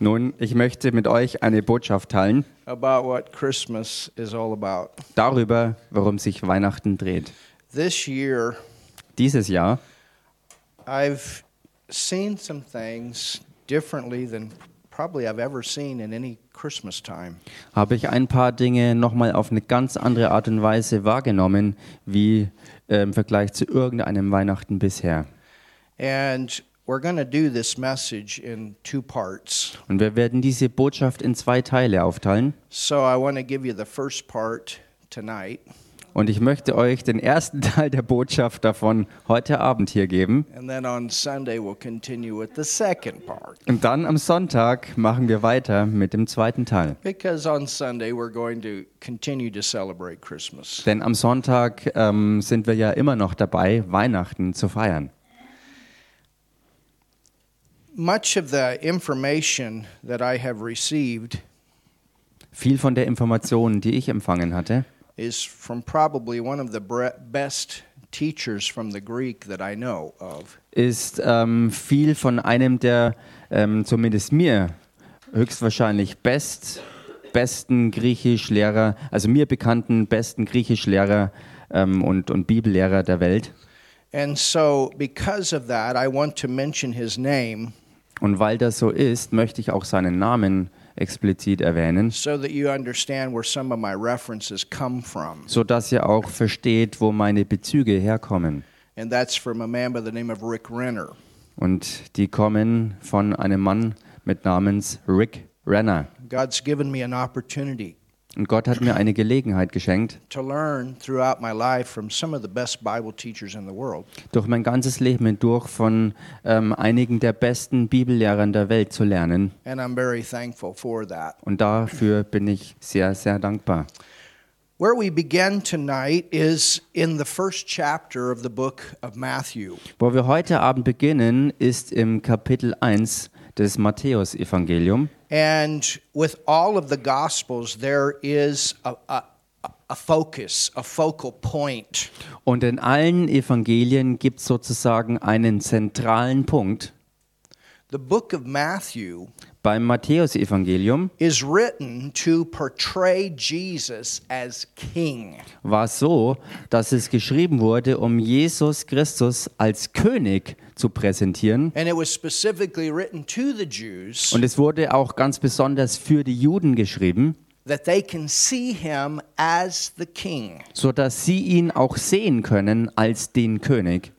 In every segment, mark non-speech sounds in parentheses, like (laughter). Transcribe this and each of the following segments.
Nun, ich möchte mit euch eine Botschaft teilen about what Christmas is all about. darüber, worum sich Weihnachten dreht. This year, Dieses Jahr I've seen some things differently than probably I've ever seen in any Christmas time. habe ich ein paar Dinge nochmal auf eine ganz andere Art und Weise wahrgenommen, wie äh, im Vergleich zu irgendeinem Weihnachten bisher. And we're going to do this message in two parts. Und wir werden diese Botschaft in zwei Teile aufteilen. So I want to give you the first part tonight, Und ich möchte euch den ersten (laughs) Teil der Botschaft davon heute Abend hier geben. and then on Sunday we'll continue with the second part. Und dann am Sonntag machen wir weiter mit dem zweiten Teil. Because on Sunday we're going to continue to celebrate Christmas. Denn am Sonntag ähm, sind wir ja immer noch dabei, Weihnachten zu feiern. Much of the information that I have received Viel von der Information, die ich empfangen hatte, is from probably one of the bre- best teachers from the Greek that I know of. ist ähm, viel von einem der, ähm, zumindest mir, höchstwahrscheinlich best, besten Griechischlehrer, also mir bekannten besten Griechischlehrer ähm, und, und Bibellehrer der Welt. And so, because of that, I want to mention his name Und weil das so ist, möchte ich auch seinen Namen explizit erwähnen, so that you understand where some of my references come from. sodass ihr auch versteht, wo meine Bezüge herkommen. And that's from a man by the name of Rick Renner. Und die kommen von einem Mann mit Namens Rick Renner. God's given me an opportunity Und Gott hat mir eine Gelegenheit geschenkt, to learn throughout my life from some of the best Bible teachers in the world. durch mein ganzes Leben hindurch von ähm, einigen der besten Bibellehrern der Welt zu lernen. And I'm very thankful for that. Und dafür bin ich sehr, sehr dankbar. Where we begin tonight is in the first chapter of the book of Matthew. Wo wir heute Abend beginnen, ist im Kapitel 1 des Matthäus-Evangelium. And with all of the Gospels, there is a, a, a focus, a focal point. Und in allen Evangelien gibt es sozusagen einen zentralen Punkt. The book of Matthew Beim Matthäus-Evangelium is written to portray Jesus as king. war es so, dass es geschrieben wurde, um Jesus Christus als König zu präsentieren. And it was specifically written to the Jews Und es wurde auch ganz besonders für die Juden geschrieben, that they can see him as the king. sodass sie ihn auch sehen können als den König.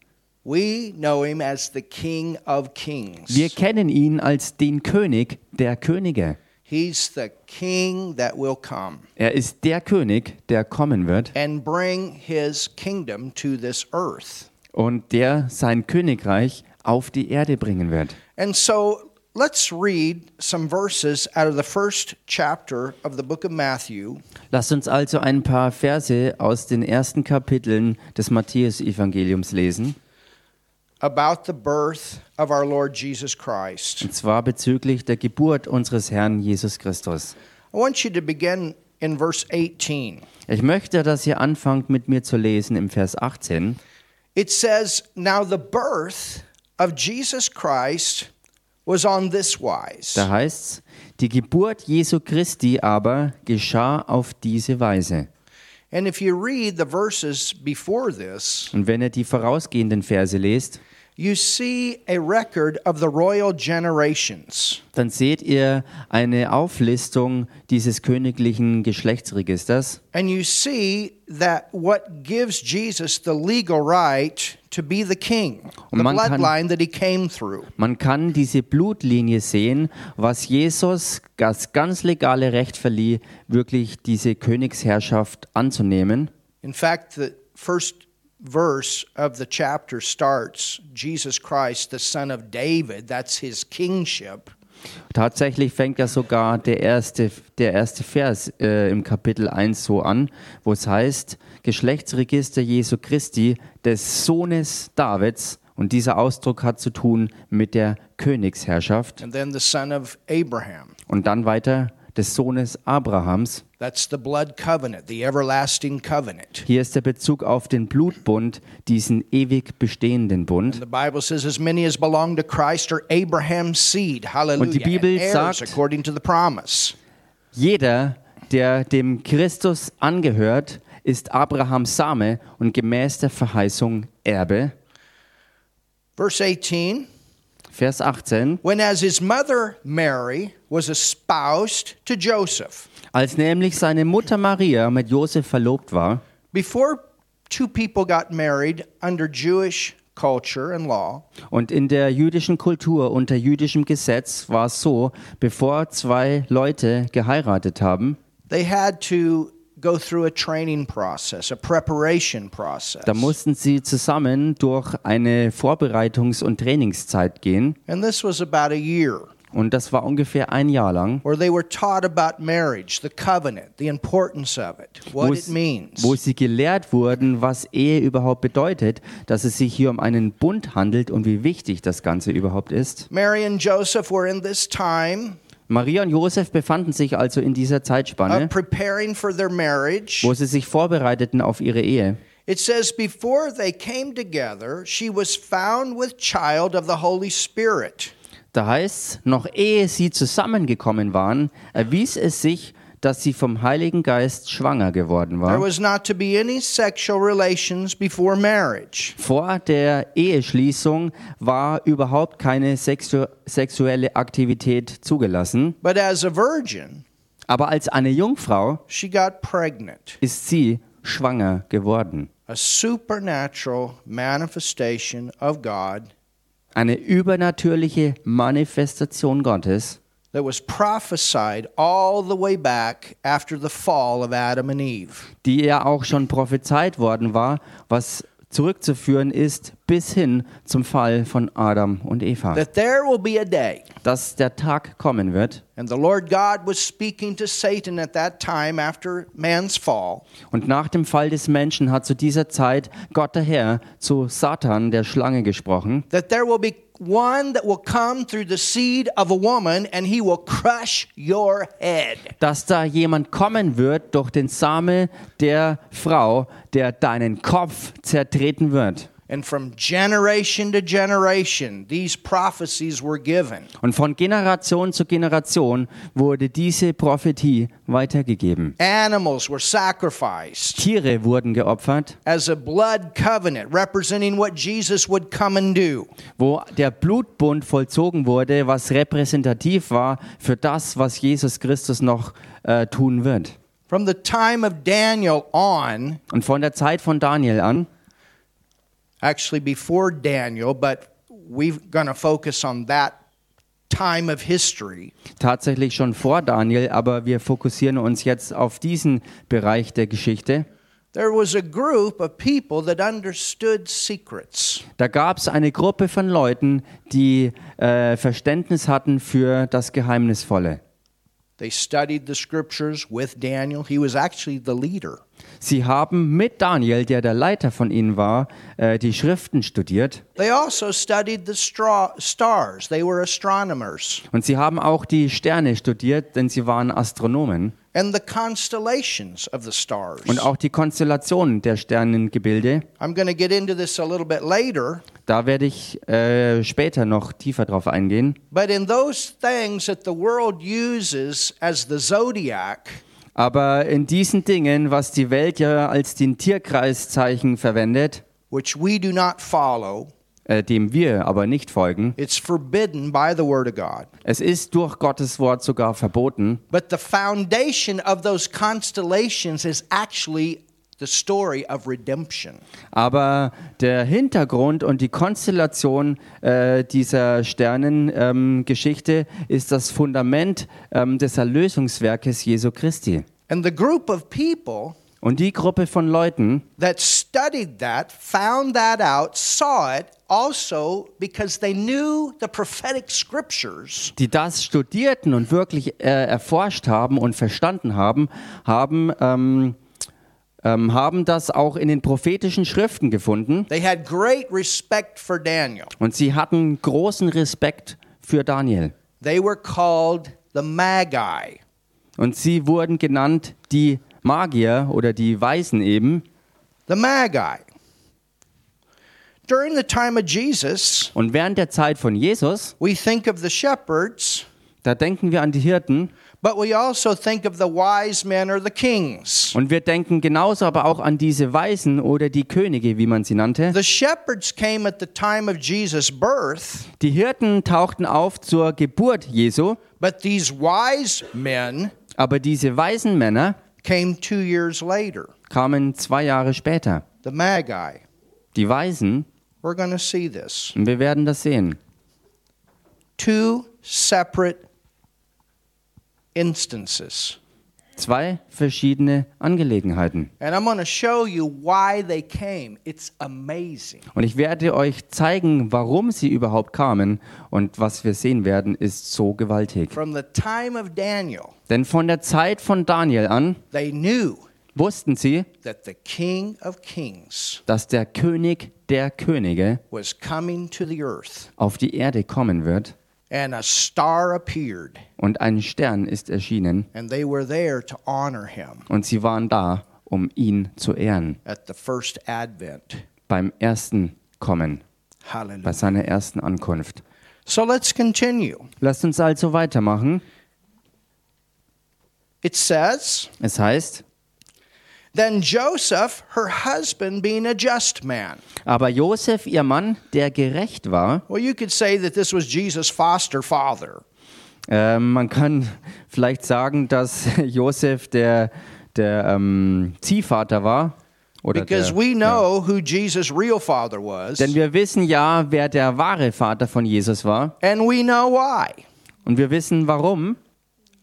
We know him as the king of kings. Wir kennen ihn als den König der Könige. He's the king that will come Er ist der König, der kommen wird and bring his kingdom to this earth. Und der sein Königreich auf die Erde bringen wird. And so let's read some verses out of the first chapter of the book of Matthew, Lasst uns also ein paar Verse aus den ersten Kapiteln des Matthäus-Evangeliums lesen. about the birth of our Lord Jesus Christ. Und zwar bezüglich der Geburt unseres Herrn Jesus Christus. I want you to begin in verse 18. Ich möchte, dass ihr anfangt mit mir zu lesen im Vers 18. It says, Now the birth of Jesus Christ was on this wise. Da heißt's: Die Geburt Jesu Christi aber geschah auf diese Weise. And if you read the verses before this, Und wenn ihr die vorausgehenden Verse lest, you see a record of the royal generations. dann seht ihr eine Auflistung dieses königlichen Geschlechtsregisters. And you see that what gives Jesus the legal right to be the king, the man kann- bloodline that he came through. Man kann diese Blutlinie sehen, was Jesus das ganz legale Recht verlieh, wirklich diese Königsherrschaft anzunehmen. In fact, the first verse of the chapter starts Jesus Christ, the son of David, that's his kingship. Tatsächlich fängt ja sogar der erste, der erste Vers äh, im Kapitel 1 so an, wo es heißt, Geschlechtsregister Jesu Christi, des Sohnes Davids. Und dieser Ausdruck hat zu tun mit der Königsherrschaft. And then the son of Abraham. Und dann weiter des Sohnes Abrahams. That's the blood covenant, the everlasting covenant. Hier ist der Bezug auf den Blutbund, diesen ewig bestehenden Bund. The Bible says, as many as belong to Christ are Abraham's seed. Hallelujah. Und die Bibel sagt-. Jeder, der dem Christus angehört, ist Abrahams Same und gemäß der Verheißung Erbe. Verse 18 Vers 18. When as his mother Mary was espoused to Joseph, Als nämlich seine Mutter Maria mit Josef verlobt war, before two people got married under Jewish culture and law, und in der jüdischen Kultur unter jüdischem Gesetz war es so, bevor zwei Leute geheiratet haben, they had to go through a training process, a preparation process. da mussten sie zusammen durch eine Vorberitungs- und Trainingszeit gehen. And this was about a year Und das war ungefähr ein Jahr lang, where they were taught about marriage, the covenant, the importance of it, what wo, it es- means. wo sie gelehrt wurden, was Ehe überhaupt bedeutet, dass es sich hier um einen Bund handelt und wie wichtig das Ganze überhaupt ist. Mary and Joseph were in this time Maria und Josef befanden sich also in dieser Zeitspanne, of preparing for their marriage. wo sie sich vorbereiteten auf ihre Ehe. It says, before they came together, she was found with child of the Holy Spirit. Da heißt noch ehe sie zusammengekommen waren, erwies es sich, dass sie vom Heiligen Geist schwanger geworden There war. was not to be any sexual relations before marriage. Vor der Eheschließung war überhaupt keine sexu sexuelle Aktivität zugelassen. But as a virgin, Aber als eine Jungfrau she got pregnant. ist sie schwanger geworden. A supernatural manifestation of God Eine übernatürliche Manifestation Gottes, that was prophesied all the way back after the fall of Adam and Eve. die ja auch schon prophezeit worden war, was zurückzuführen ist bis hin zum Fall von Adam und Eva. That there will be a day. Dass der Tag kommen wird And the Lord God was speaking to Satan at that time after man's fall. und nach dem Fall des Menschen hat zu dieser Zeit Gott der Herr zu Satan, der Schlange, gesprochen, That there will be one that will come through the seed of a woman and he will crush your head. dass da jemand kommen wird durch den Same der Frau, der deinen Kopf zertreten wird. And from generation to generation, these prophecies were given. Und von Generation zu Generation wurde diese Prophetie weitergegeben. Animals were sacrificed Tiere wurden geopfert, as a blood covenant representing what Jesus would come and do. wo der Blutbund vollzogen wurde, was repräsentativ war für das, was Jesus Christus noch äh, tun wird. From the time of Daniel on, Und von der Zeit von Daniel an, actually before Daniel, but we're going to focus on that time of history. tatsächlich schon vor Daniel, aber wir fokussieren uns jetzt auf diesen Bereich der Geschichte. There was a group of people that understood secrets. Da gab es eine Gruppe von Leuten, die äh, Verständnis hatten für das Geheimnisvolle. They studied the scriptures with Daniel. He was actually the leader. Sie haben mit Daniel, der der Leiter von ihnen war, äh, die Schriften studiert They also studied the stra- stars. They were astronomers. und sie haben auch die Sterne studiert, denn sie waren Astronomen And the constellations of the stars. und auch die Konstellationen der Sternengebilde. I'm going to get into this a little bit later. Da werde ich äh, später noch tiefer drauf eingehen. But in those things that the world uses as the zodiac, Aber in diesen Dingen, was die Welt ja als den Tierkreiszeichen verwendet, which we do not follow, äh, dem wir aber nicht folgen, it's forbidden by the Word of God. es ist durch Gottes Wort sogar verboten. But the foundation of those constellations is actually the story of redemption. Aber der Hintergrund und die Konstellation äh, dieser Sternengeschichte ähm, ist das Fundament ähm, des Erlösungswerkes Jesu Christi. And the group of people Und die Gruppe von Leuten, that studied that, found that out, saw it also because they knew the prophetic scriptures. die das studierten und wirklich äh, erforscht haben und verstanden haben, haben, ähm, ähm, haben das auch in den prophetischen Schriften gefunden. They had great respect for Daniel. Und sie hatten großen Respekt für Daniel. They were called the Magi. Und sie wurden genannt die Magier oder die Weisen eben. the Magi. During the time of Jesus, Und während der Zeit von Jesus, we think of the shepherds, da denken wir an die Hirten but we also think of the wise men or the kings. und wir denken genauso aber auch an diese Weisen oder die Könige, wie man sie nannte. The shepherds came at the time of Jesus' birth, Die Hirten tauchten auf zur Geburt Jesu, but these wise men aber diese weisen Männer came two years later. kamen zwei Jahre später. The Magi. Die Weisen, We're going to see this. und wir werden das sehen. Two separate instances. Zwei verschiedene Angelegenheiten. And I'm going to show you why they came. It's amazing. Und ich werde euch zeigen, warum sie überhaupt kamen. Und was wir sehen werden, ist so gewaltig. From the time of Daniel, Denn von der Zeit von Daniel an they knew wussten sie, that the King of Kings dass der König der Könige was coming to the earth, auf die Erde kommen wird. And a star appeared, Und ein Stern ist erschienen. and they were there to honor him Und sie waren da, um ihn zu ehren. at the first advent. Beim ersten Kommen, bei Hallelujah. seiner ersten Ankunft. So let's continue. Lasst uns also weitermachen. It says, Es heißt, Then Joseph, her husband, being a just man. aber Josef, ihr Mann, der gerecht war, Well, you could say that this was Jesus' foster father. äh, man kann vielleicht sagen, dass (laughs) Josef der, der ähm, Ziehvater war. Oder Because der, we know who Jesus' real father was, Denn wir wissen ja, wer der wahre Vater von Jesus war. and we know why. Und wir wissen warum.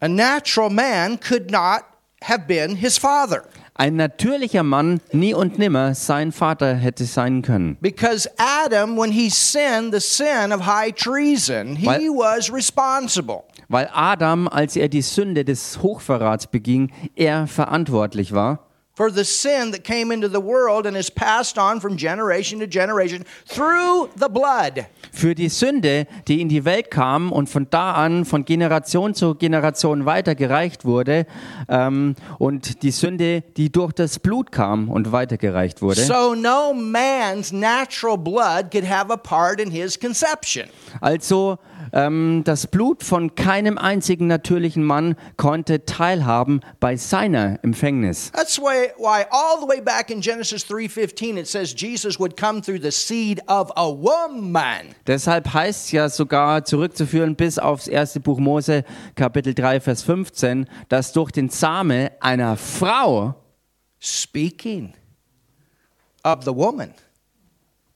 A natural man could not have been his father Ein natürlicher Mann nie und nimmer sein Vater hätte sein können. because Adam, when he sinned the sin of high treason, he Weil- was responsible. Weil Adam, als er die Sünde des Hochverrats beging, er verantwortlich war. For the sin that came into the world and is passed on from generation to generation through the blood. Für die Sünde, die in die Welt kam und von da an von Generation zu Generation weitergereicht wurde. Ähm, und die Sünde, die durch das Blut kam und weitergereicht wurde. So no man's natural blood could have a part in his conception. Also ähm, das Blut von keinem einzigen natürlichen Mann konnte teilhaben bei seiner Empfängnis. That's why, why all the way back in Genesis 3:15 it says Jesus would come through the seed of a woman. Deshalb heißt es ja sogar zurückzuführen bis aufs erste Buch Mose, Kapitel 3, Vers 15, dass durch den Same einer Frau Speaking of the woman.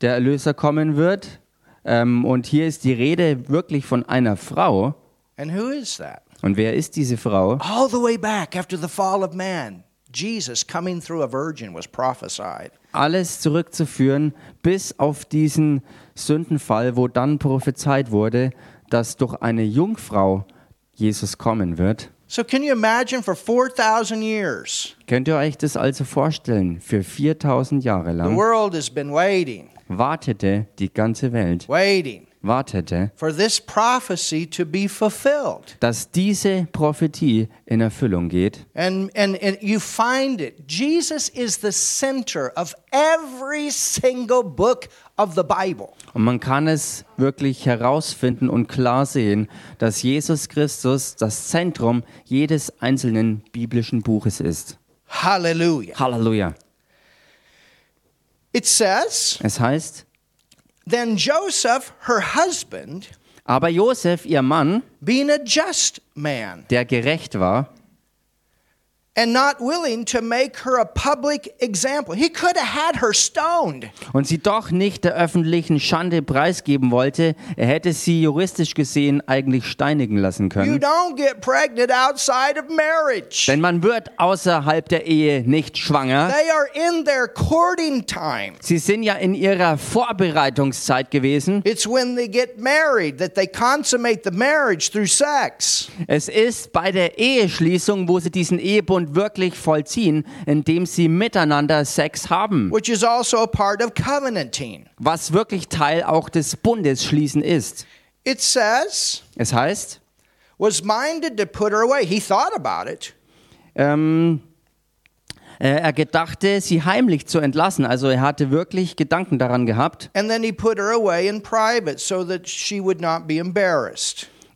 der Erlöser kommen wird. Ähm, und hier ist die Rede wirklich von einer Frau. And who is that? Und wer ist diese Frau? All the way back after the fall of man, Jesus coming through a virgin was prophesied. Alles zurückzuführen bis auf diesen Sündenfall, wo dann prophezeit wurde, dass durch eine Jungfrau Jesus kommen wird. So can you imagine for 4000 years Könnt ihr euch das also vorstellen? Für 4000 Jahre the lang world has been waiting, wartete die ganze Welt, waiting wartete, for this prophecy to be fulfilled. dass diese Prophetie in Erfüllung geht. And, and, and you find it. Jesus is the center of every single book of the Bible. Und man kann es wirklich herausfinden und klar sehen, dass Jesus Christus das Zentrum jedes einzelnen biblischen Buches ist. Hallelujah. Halleluja. It says, Es heißt, Then Joseph, her husband, aber Josef, ihr Mann, being a just man, der gerecht war, und sie doch nicht der öffentlichen Schande preisgeben wollte, er hätte sie juristisch gesehen eigentlich steinigen lassen You können. don't get pregnant outside of marriage. Denn man wird außerhalb der Ehe nicht schwanger. They are in their courting time. Sie sind ja in ihrer Vorbereitungszeit gewesen. It's when they get married that they consummate the marriage through sex. Es ist bei der Eheschließung, wo sie diesen Ehebund wirklich vollziehen, indem sie miteinander Sex haben, which is also a part of covenanting. was wirklich Teil auch des Bundesschließen ist. It says, Es heißt, was minded to put her away. He thought about it. Ähm, äh, er gedachte, sie heimlich zu entlassen. Also er hatte wirklich Gedanken daran gehabt. Private so.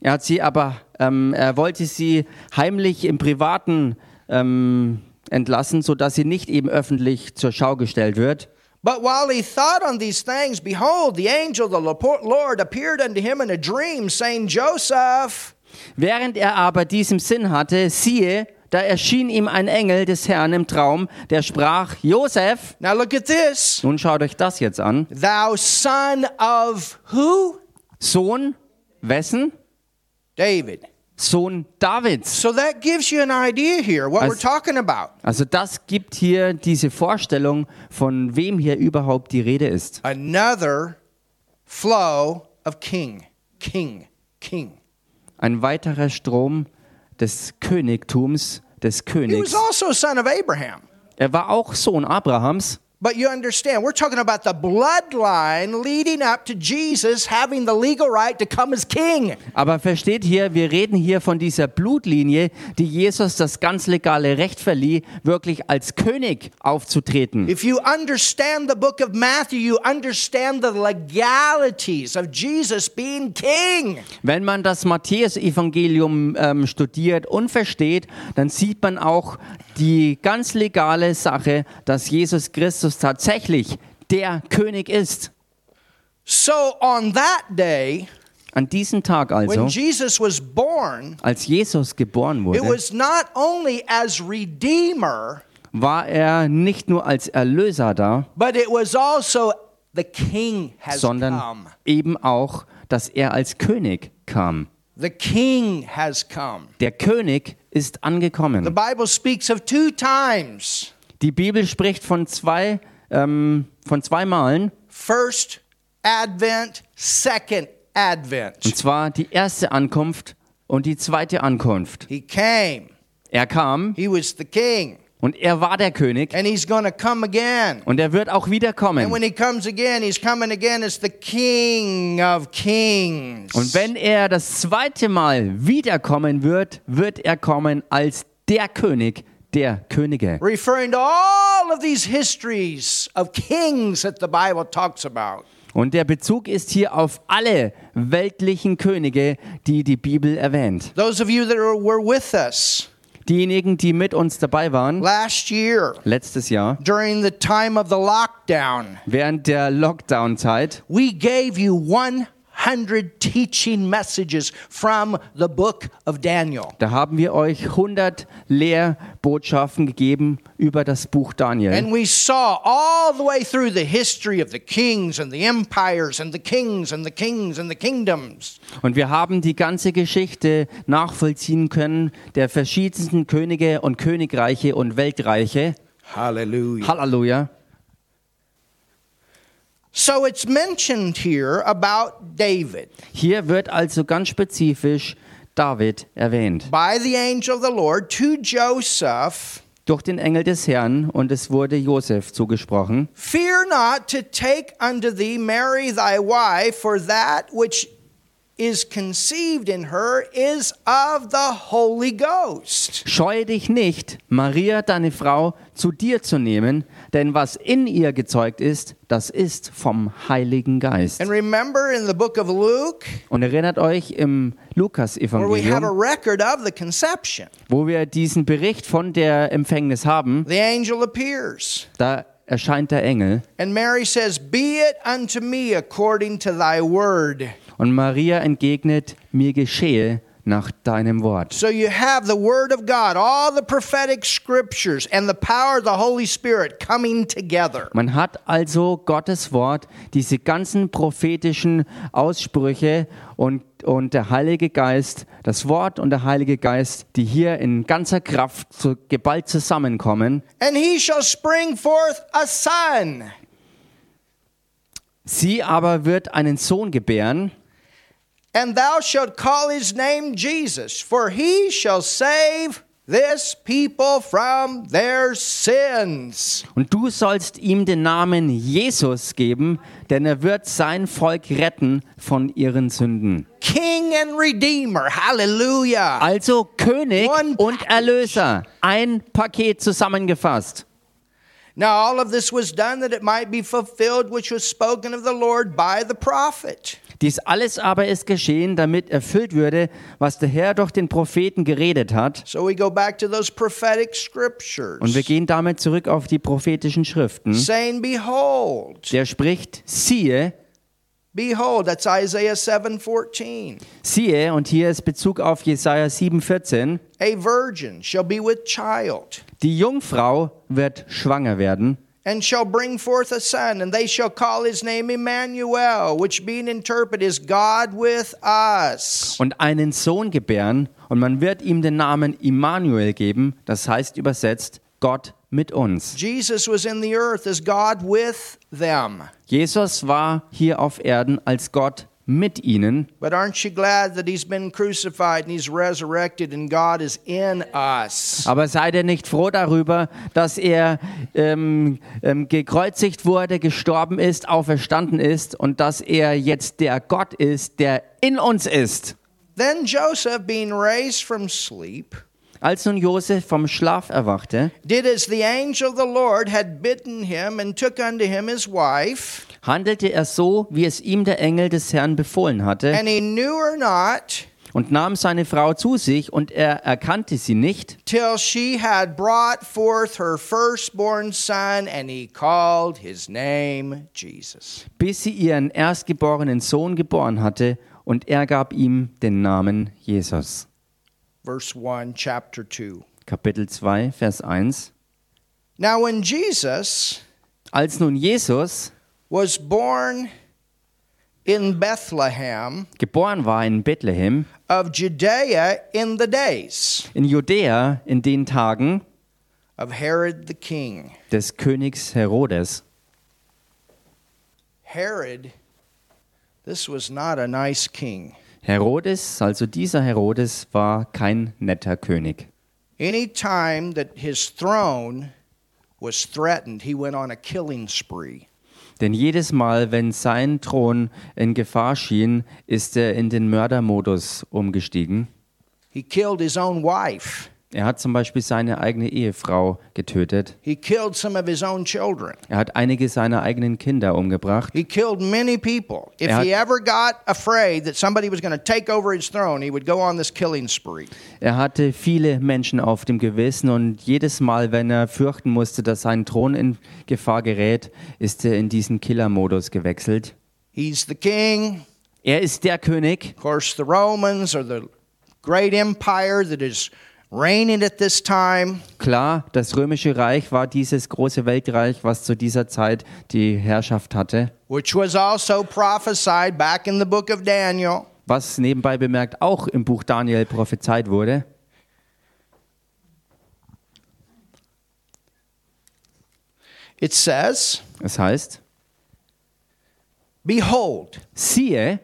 Er hat sie aber, ähm, er wollte sie heimlich im Privaten ähm, entlassen, sodass sie nicht eben öffentlich zur Schau gestellt wird. But while he thought on these things, behold, the angel of the Lord appeared unto him in a dream, saying, Joseph, Während er aber diesem Sinn hatte, siehe, da erschien ihm ein Engel des Herrn im Traum, der sprach, Josef, now look at this, nun schaut euch das jetzt an, thou son of who? Sohn wessen? David. Sohn Davids. So that gives you an idea here what we're As- talking about. Also das gibt hier diese Vorstellung, von wem hier überhaupt die Rede ist. Another flow of king, king, king. Ein weiterer Strom des Königtums des He was Königs. also son of Abraham. Er war auch Sohn Abrahams. But you understand, we're talking about the bloodline leading up to Jesus having the legal right to come as king. Aber versteht hier, wir reden hier von dieser Blutlinie, die Jesus das ganz legale Recht verlieh, wirklich als König aufzutreten. If you understand the book of Matthew, you understand the legalities of Jesus being king. Wenn man das Matthäus-Evangelium ähm, studiert und versteht, dann sieht man auch die ganz legale Sache, dass Jesus Christus tatsächlich der König ist. So on that day, An diesem Tag when also, Jesus was born, als Jesus geboren it wurde, was not only as redeemer, war er nicht nur als Erlöser da, but it was also the king has sondern come. eben auch, dass er als König kam. The king has come. Der König ist The angekommen. Bible speaks of two times. Die Bibel spricht von zwei, ähm, von zwei Malen, First advent, second advent. und zwar die erste Ankunft und die zweite Ankunft. He came. Er kam He was the king. und er war der König And he's to come again. und er wird auch And when wiederkommen. he comes again, he's coming again as the king of kings. Und wenn er das zweite Mal wiederkommen wird, wird er kommen als der König der Könige. Referring to all of these histories of kings that the Bible talks about. Und der Bezug ist hier auf alle weltlichen Könige, die die Bibel erwähnt. Those of you that were with us Diejenigen, die mit uns dabei waren, last year letztes Jahr, during the time of the lockdown, während der Lockdown-Zeit, we gave you 100 teaching messages from the book of Daniel. da haben wir euch 100 Lehrbotschaften gegeben über das Buch Daniel. And we saw all the way through the history of the kings and the empires and the kings and the kings and the kingdoms. Und wir haben die ganze Geschichte nachvollziehen können der verschiedensten Könige und Königreiche und Weltreiche. Hallelujah. Halleluja. So it's mentioned here about David Hier wird also ganz spezifisch David erwähnt. by the angel of the Lord to Joseph. Durch den Engel des Herrn und es wurde Josef zugesprochen. Fear not to take unto thee Mary thy wife, for that which is conceived in her is of the Holy Ghost. Scheue dich nicht, Maria, deine Frau, zu dir zu nehmen, denn was in ihr gezeugt ist, das ist vom Heiligen Geist. And remember in the book of Luke, Und erinnert euch im Lukas-Evangelium, wo wir diesen Bericht von der Empfängnis haben, the angel appears. da erscheint der Engel And Mary says, Be it unto me according to thy word. Und Maria entgegnet, mir geschehe nach deinem Wort. So you have the word of God, all the prophetic scriptures, and the power of the Holy Spirit coming together. Man hat also Gottes Wort, diese ganzen prophetischen Aussprüche und, und der Heilige Geist, das Wort und der Heilige Geist, die hier in ganzer Kraft zu, geballt zusammenkommen. And he shall spring forth a son, Sie aber wird einen Sohn gebären and thou shalt call his name Jesus, for he shall save this people from their sins. Und du sollst ihm den Namen Jesus geben, denn er wird sein Volk retten von ihren Sünden. King and Redeemer. Hallelujah. Also König One und Erlöser. Ein Paket zusammengefasst. Now, all of this was done that it might be fulfilled, which was spoken of the Lord by the prophet. Dies alles aber ist geschehen, damit erfüllt würde, was der Herr durch den Propheten geredet hat. So we go back to those prophetic scriptures, Und wir gehen damit zurück auf die prophetischen Schriften. saying, Behold, Der spricht, siehe, behold, that's Isaiah 7:14. siehe, und hier ist Bezug auf Jesaja 7,14. A virgin shall be with child, Die Jungfrau wird schwanger werden and shall bring forth a son, and they shall call his name Emmanuel, which being interpreted is God with us. und einen Sohn gebären, und man wird ihm den Namen Immanuel geben, das heißt übersetzt Gott mit uns. Jesus was in the earth as God with them. Jesus war hier auf Erden als Gott mit ihnen. But aren't you glad that he's been crucified and he's resurrected and God is in us? Aber seid ihr nicht froh darüber, dass er ähm, ähm, gekreuzigt wurde, gestorben ist, auferstanden ist und dass er jetzt der Gott ist, der in uns ist? Then Joseph, being raised from sleep, Als nun Josef vom Schlaf erwachte, did as the angel of the Lord had bidden him and took unto him his wife, handelte er so, wie es ihm der Engel des Herrn befohlen hatte, and he knew her not und nahm seine Frau zu sich, und er erkannte sie nicht, till she had brought forth her firstborn son, and he called his name Jesus. bis sie ihren erstgeborenen Sohn geboren hatte, und er gab ihm den Namen Jesus. Verse 1, chapter 2. Kapitel 2, Vers 1. Now, when Jesus Als nun Jesus was born in Bethlehem geboren war in Bethlehem, of Judea in the days in Judäa in den Tagen of Herod the king. des Königs Herodes. Herod, this was not a nice king. Herodes, also dieser Herodes, war kein netter König. Any time that his throne was threatened, he went on a killing spree. Denn jedes Mal, wenn sein Thron in Gefahr schien, ist er in den Mördermodus umgestiegen. He killed his own wife. Er hat zum Beispiel seine eigene Ehefrau getötet. He killed some of his own children. Er hat einige seiner eigenen Kinder umgebracht. He killed many people. If Er hat- he ever got afraid that somebody was going to take over his throne, he would go on this killing spree. Er hatte viele Menschen auf dem Gewissen und jedes Mal, wenn er fürchten musste, dass sein Thron in Gefahr gerät, ist er in diesen Killermodus gewechselt. He's the king. Er ist der König. Of course, the Romans are the great empire that is reigning at this time. Klar, das römische Reich war dieses große Weltreich, was zu dieser Zeit die Herrschaft hatte. which was also prophesied back in the book of Daniel. Was nebenbei bemerkt auch im Buch Daniel prophezeit wurde. It says, Es heißt, Behold. siehe,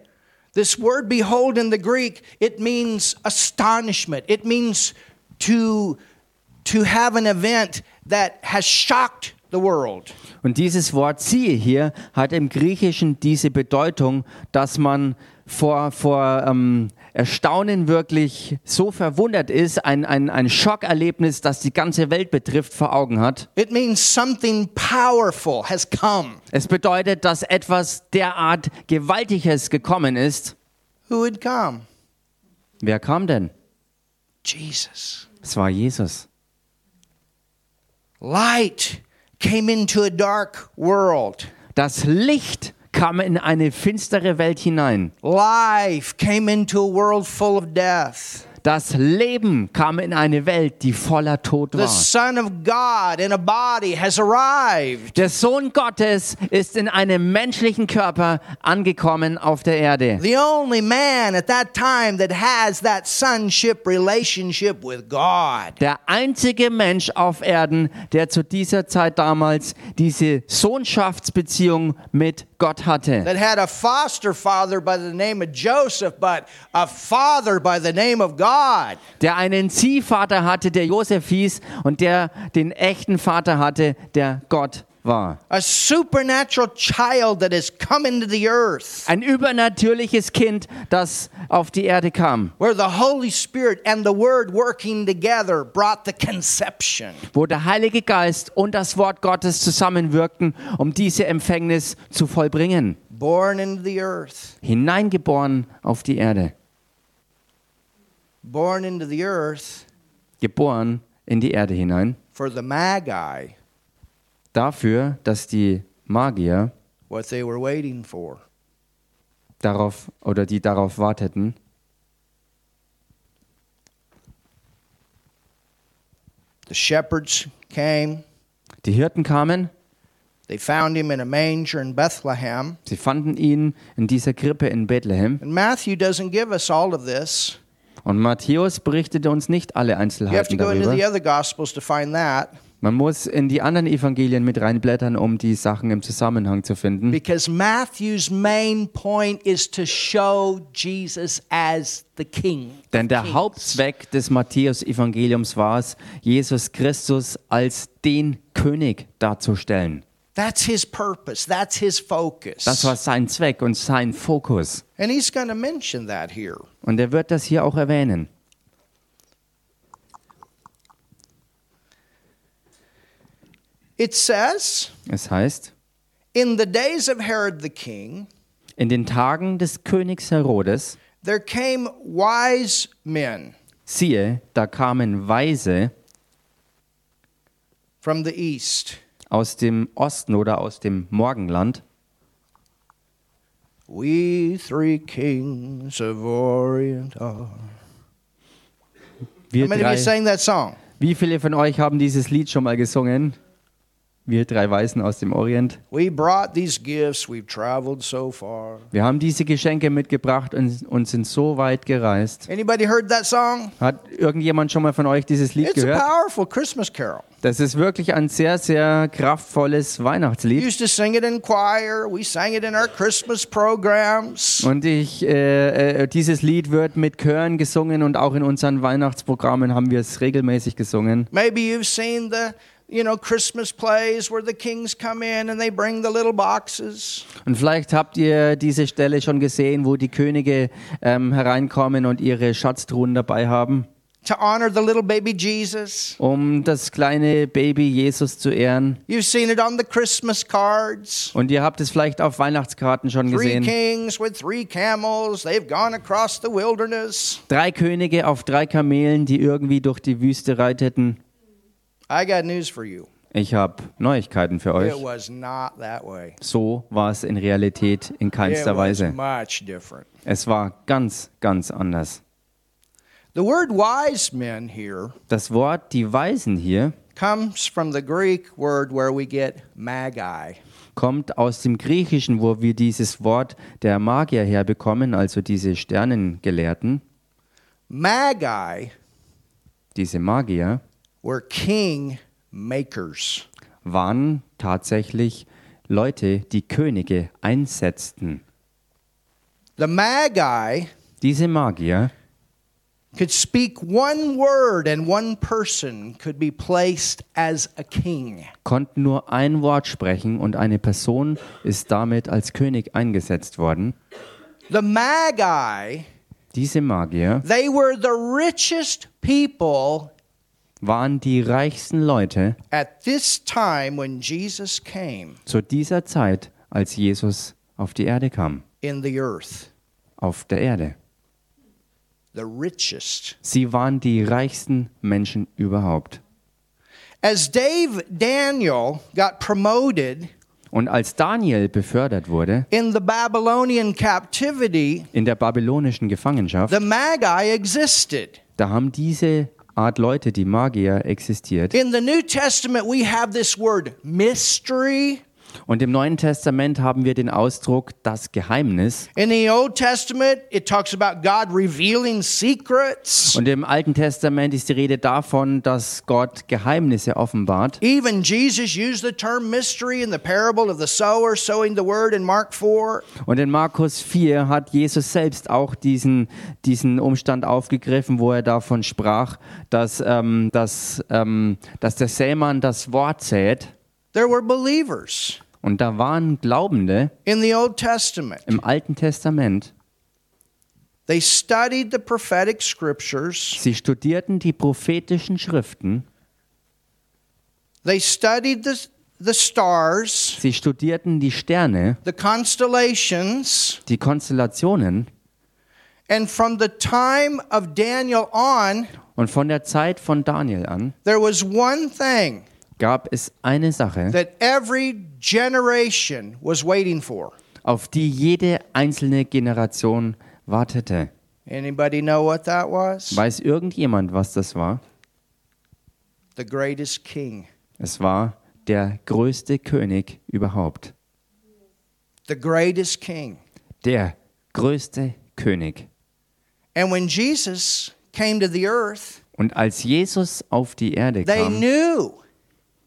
This word behold in the Greek, it means astonishment. It means to, to have an event that has shocked the world. Und dieses Wort siehe hier hat im Griechischen diese Bedeutung, dass man vor, vor ähm, Erstaunen wirklich so verwundert ist, ein, ein, ein Schockerlebnis, das die ganze Welt betrifft, vor Augen hat. It means something powerful has come. Es bedeutet, dass etwas derart Gewaltiges gekommen ist. Who had come? Wer kam denn? Jesus. Es war Jesus. Light came into a dark world. Das Licht kam in eine finstere Welt hinein. Life came into a world full of death. Das Leben kam in eine Welt, die voller Tod The war. Son of God in a body has arrived. Der Sohn Gottes ist in einem menschlichen Körper angekommen auf der Erde. The only man at that time that has that sonship relationship with God. Der einzige Mensch auf Erden, der zu dieser Zeit damals diese Sohnschaftsbeziehung mit Gott hatte, that had a foster father by the name of Joseph, but a father by the name of God. der einen Ziehvater hatte, der Josef hieß und der den echten Vater hatte, der Gott war. A supernatural child that has come into the earth, Ein übernatürliches Kind, das auf die Erde kam, where the Holy Spirit and the Word working together brought the conception. wo der Heilige Geist und das Wort Gottes zusammenwirkten, um diese Empfängnis zu vollbringen. Born into the earth. Hineingeboren auf die Erde, Born into the earth geboren in die Erde hinein, for the Magi, dafür, dass die Magier what they were waiting for. darauf oder die darauf warteten, The shepherds came. Die Hirten kamen, They found him in a manger in Bethlehem. sie fanden ihn in dieser Krippe in Bethlehem. And Matthew doesn't give us all of this. Und Matthäus berichtete uns nicht alle Einzelheiten darüber. Man muss in die anderen Evangelien mit reinblättern, um die Sachen im Zusammenhang zu finden. Because Matthew's main point is to show Jesus as the King. Denn der. Hauptzweck des Matthäus-Evangeliums war es, Jesus Christus als den König darzustellen. That's his purpose. That's his focus. Das war sein Zweck und sein Fokus. and he's going to mention that here. Und er wird das hier auch erwähnen. It says, Es heißt, In the days of Herod the king, in den Tagen des Königs Herodes, there came wise men siehe, da kamen Weise from the east. aus dem Osten oder aus dem Morgenland. We three kings of Orient are. Wir How many of you drei, sang that song? wie viele von euch haben dieses Lied schon mal gesungen? Wir drei Weisen aus dem Orient. We brought these gifts, we've traveled so far. Wir haben diese Geschenke mitgebracht und, und sind so weit gereist. Anybody heard that song? Hat irgendjemand schon mal von euch dieses Lied It's a gehört? powerful Christmas carol. Das ist wirklich ein sehr, sehr kraftvolles We Weihnachtslied. used to sing it in choir. We sang it in our Christmas programs. Und ich, äh, äh, dieses Lied wird mit Chören gesungen und auch in unseren Weihnachtsprogrammen haben wir es regelmäßig gesungen. Maybe you've seen the, you know, Christmas plays where the kings come in and they bring the little boxes. Und vielleicht habt ihr diese Stelle schon gesehen, wo die Könige ähm, hereinkommen und ihre Schatztruhen dabei haben, to honor the little baby Jesus. um das kleine Baby Jesus zu ehren. You've seen it on the Christmas cards. Und ihr habt es vielleicht auf Weihnachtskarten schon Three gesehen. kings with three camels. They've gone across the wilderness. Drei Könige auf drei Kamelen, die irgendwie durch die Wüste reiteten. I got news for you. Ich habe Neuigkeiten für euch. It was not that way. So war es in Realität in It keinster was Weise. much different. Es war ganz, ganz anders. The word wise men here Das Wort die Weisen hier comes from the Greek word where we get magi. kommt aus dem Griechischen, wo wir dieses Wort der Magier herbekommen, also diese Sternengelehrten, Magi diese Magier, were king makers. waren tatsächlich Leute, die Könige einsetzten. The Magi Diese Magier could speak one word and one person could be placed as a king. konnten nur ein Wort sprechen und eine Person ist damit als König eingesetzt worden. The Magi, Diese Magier they were the richest people waren die reichsten Leute at this time when Jesus came zu dieser Zeit, als Jesus auf die Erde kam, in the earth. auf der Erde. The richest. Sie waren die reichsten Menschen überhaupt. As Dave Daniel got promoted Und als Daniel befördert wurde in the Babylonian captivity, in der babylonischen Gefangenschaft, the Magi existed. da haben diese Art Leute, die Magier, existiert. In the New Testament, we have this word mystery. Und im Neuen Testament haben wir den Ausdruck das Geheimnis. In the Old Testament, it talks about God revealing secrets. Und im Alten Testament ist die Rede davon, dass Gott Geheimnisse offenbart. Even Jesus used the term mystery in the parable of the sower sowing the word in Mark 4. Und in Markus 4 hat Jesus selbst auch diesen, diesen Umstand aufgegriffen, wo er davon sprach, dass, ähm, dass, ähm, dass der Sämann das Wort sät. There were believers Und da waren Glaubende in the Old Testament. im Alten Testament. They studied the prophetic scriptures. Sie studierten die prophetischen Schriften, They studied the, the stars, sie studierten die Sterne, the constellations, die Konstellationen. and from the time of Daniel on, Und von der Zeit von Daniel an there was one thing gab es eine Sache, that every generation was waiting for. auf die jede einzelne Generation wartete. Anybody know what that was? Weiß irgendjemand, was das war? The greatest king. Es war der größte König überhaupt. The greatest king. Der größte König. And when Jesus came to the earth, Und als Jesus auf die Erde they kam, knew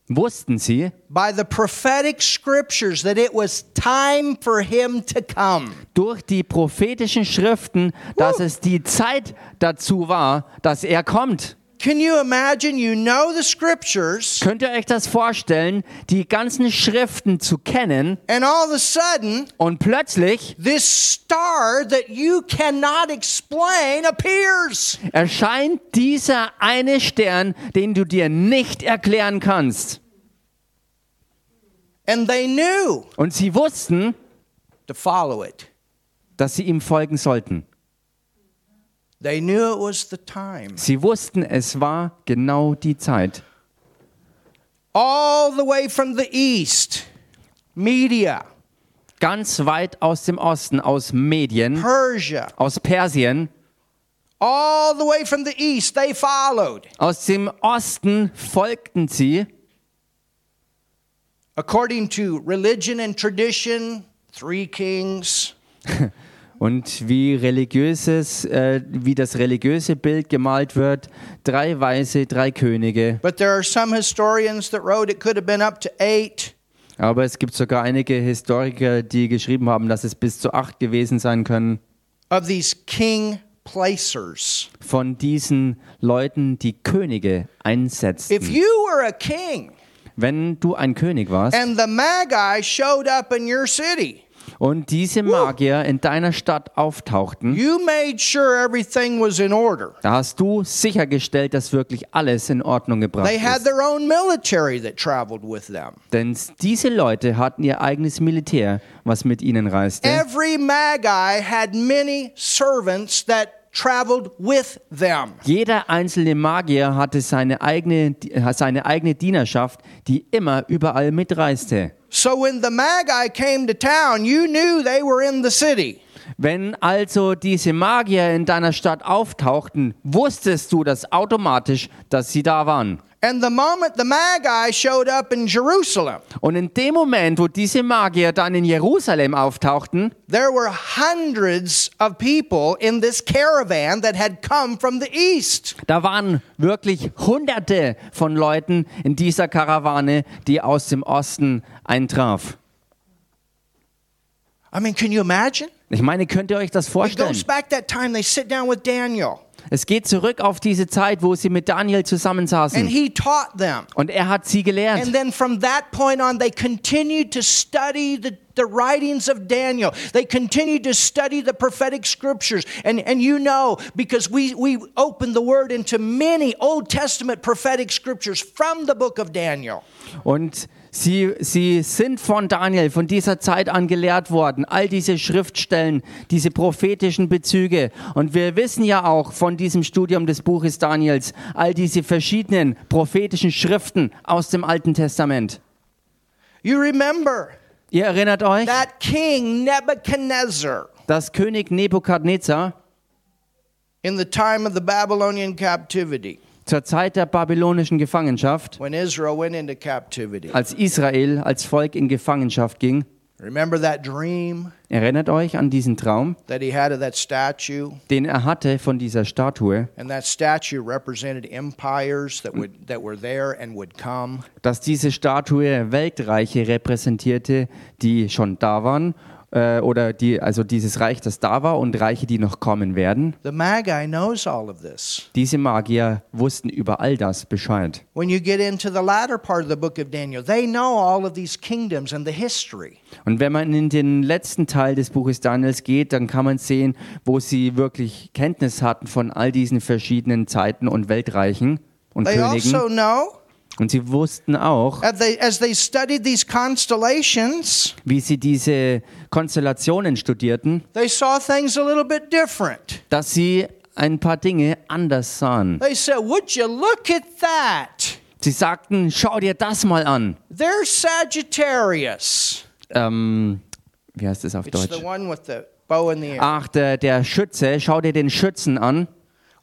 wussten sie by the prophetic scriptures that it was time for him to come. durch die prophetischen Schriften, dass es die Zeit dazu war, dass er kommt. Can you imagine? You know the scriptures, Könnt ihr euch das vorstellen, die ganzen Schriften zu kennen and all of a sudden, und plötzlich this star that you cannot explain appears. erscheint dieser eine Stern, den du dir nicht erklären kannst. And they knew Und sie wussten, to follow it. dass sie ihm folgen sollten. Sie wussten, es war genau die Zeit. All the way from the east, Media, Ganz weit aus dem Osten, aus Medien, Persia, aus Persien, all the way from the east, they followed. aus dem Osten folgten sie. According to religion and tradition, three kings. (laughs) Und wie religiöses, äh, wie das religiöse Bild gemalt wird, drei Weise, drei Könige. But there are some historians that wrote it could have been up to eight. Aber es gibt sogar einige Historiker, die geschrieben haben, dass es bis zu acht gewesen sein können of these king placers. von diesen Leuten, die Könige If einsetzten. you were a king Wenn du ein König warst and the Magi showed up in your city, und diese Magier in deiner Stadt auftauchten, you made sure everything was in order. da hast du sichergestellt, dass wirklich alles in Ordnung gebracht They had ist. their own military that traveled with them. Denn diese Leute hatten ihr eigenes Militär, was mit ihnen reiste. Every Magi had many servants that traveled with them. Jeder einzelne Magier hatte seine eigene, seine eigene Dienerschaft, die immer überall mitreiste. So when the Magi came to town, you knew they were in the city. Wenn also diese Magier in deiner Stadt auftauchten, wusstest du das automatisch, dass sie da waren. And the moment the Magi showed up in Jerusalem, Und in dem Moment, wo diese Magier dann in Jerusalem auftauchten, there were hundreds of people in this caravan that had come from the east. da waren wirklich Hunderte von Leuten in dieser Karawane, die aus dem Osten eintraf. I mean, can you imagine? Ich meine, könnt ihr euch das It vorstellen? goes back that time they sit down with Daniel Es geht zurück auf diese Zeit, wo sie mit Daniel and zusammensaßen. he taught them. Und er hat sie gelehrt. And then from that point on, they continued to study the, the writings of Daniel. They continued to study the prophetic scriptures. And, and you know, because we, we opened the word into many Old Testament prophetic scriptures from the book of Daniel. Und sie, sie sind von Daniel, von dieser Zeit an gelehrt worden. All diese Schriftstellen, diese prophetischen Bezüge. Und wir wissen ja auch von diesem Studium des Buches Daniels, all diese verschiedenen prophetischen Schriften aus dem Alten Testament. You remember Ihr erinnert euch, that king Nebuchadnezzar dass König Nebukadnezar in the time of the Babylonian captivity. Zur Zeit der babylonischen Gefangenschaft, when Israel went into captivity. als Israel als Volk in Gefangenschaft ging, Remember that dream erinnert euch an diesen Traum, that he had of that statue? den er hatte von dieser Statue, And that statue represented empires that would that were there and would come. dass diese Statue Weltreiche repräsentierte, die schon da waren, äh, oder die, also dieses Reich, das da war und Reiche, die noch kommen werden. The Magi knows all of this. Diese Magier wussten über all das Bescheid. When you get into the latter part of the book of Daniel, they know all of these kingdoms and the history. Und wenn man in den letzten Teil des Buches Daniels geht, dann kann man sehen, wo sie wirklich Kenntnis hatten von all diesen verschiedenen Zeiten und Weltreichen und They Königen. also know Und sie wussten auch, as they, as they studied these constellations, wie sie diese Konstellationen studierten, they saw things a little bit different. dass sie ein paar Dinge anders sahen. They said, Would you look at that? Sie sagten, schau dir das mal an. There's Sagittarius. Ähm, wie heißt es auf It's Deutsch? the one with the bow in the air. Ach, der, der Schütze, schau dir den Schützen an.